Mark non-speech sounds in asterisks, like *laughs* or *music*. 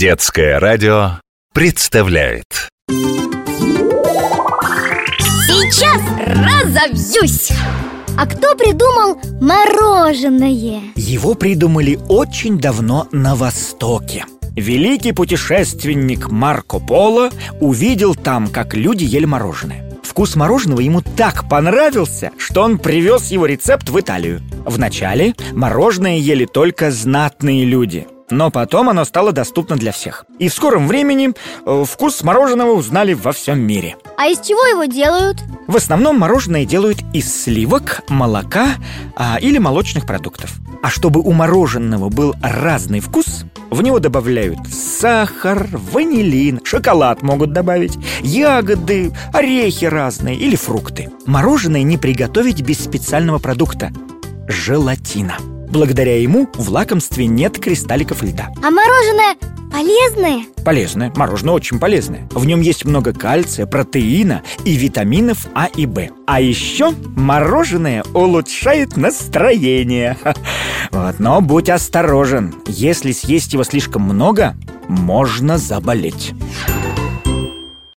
Детское радио представляет. Сейчас разовьюсь! А кто придумал мороженое? Его придумали очень давно на Востоке. Великий путешественник Марко Поло увидел там, как люди ели мороженое. Вкус мороженого ему так понравился, что он привез его рецепт в Италию. Вначале мороженое ели только знатные люди но потом оно стало доступно для всех. И в скором времени э, вкус мороженого узнали во всем мире. А из чего его делают? В основном мороженое делают из сливок, молока а, или молочных продуктов. А чтобы у мороженого был разный вкус, в него добавляют сахар, ванилин, шоколад могут добавить, ягоды, орехи разные или фрукты. Мороженое не приготовить без специального продукта – желатина. Благодаря ему в лакомстве нет кристалликов льда. А мороженое полезное? Полезное. Мороженое очень полезное. В нем есть много кальция, протеина и витаминов А и Б. А еще мороженое улучшает настроение. *laughs* Вот, но будь осторожен. Если съесть его слишком много, можно заболеть.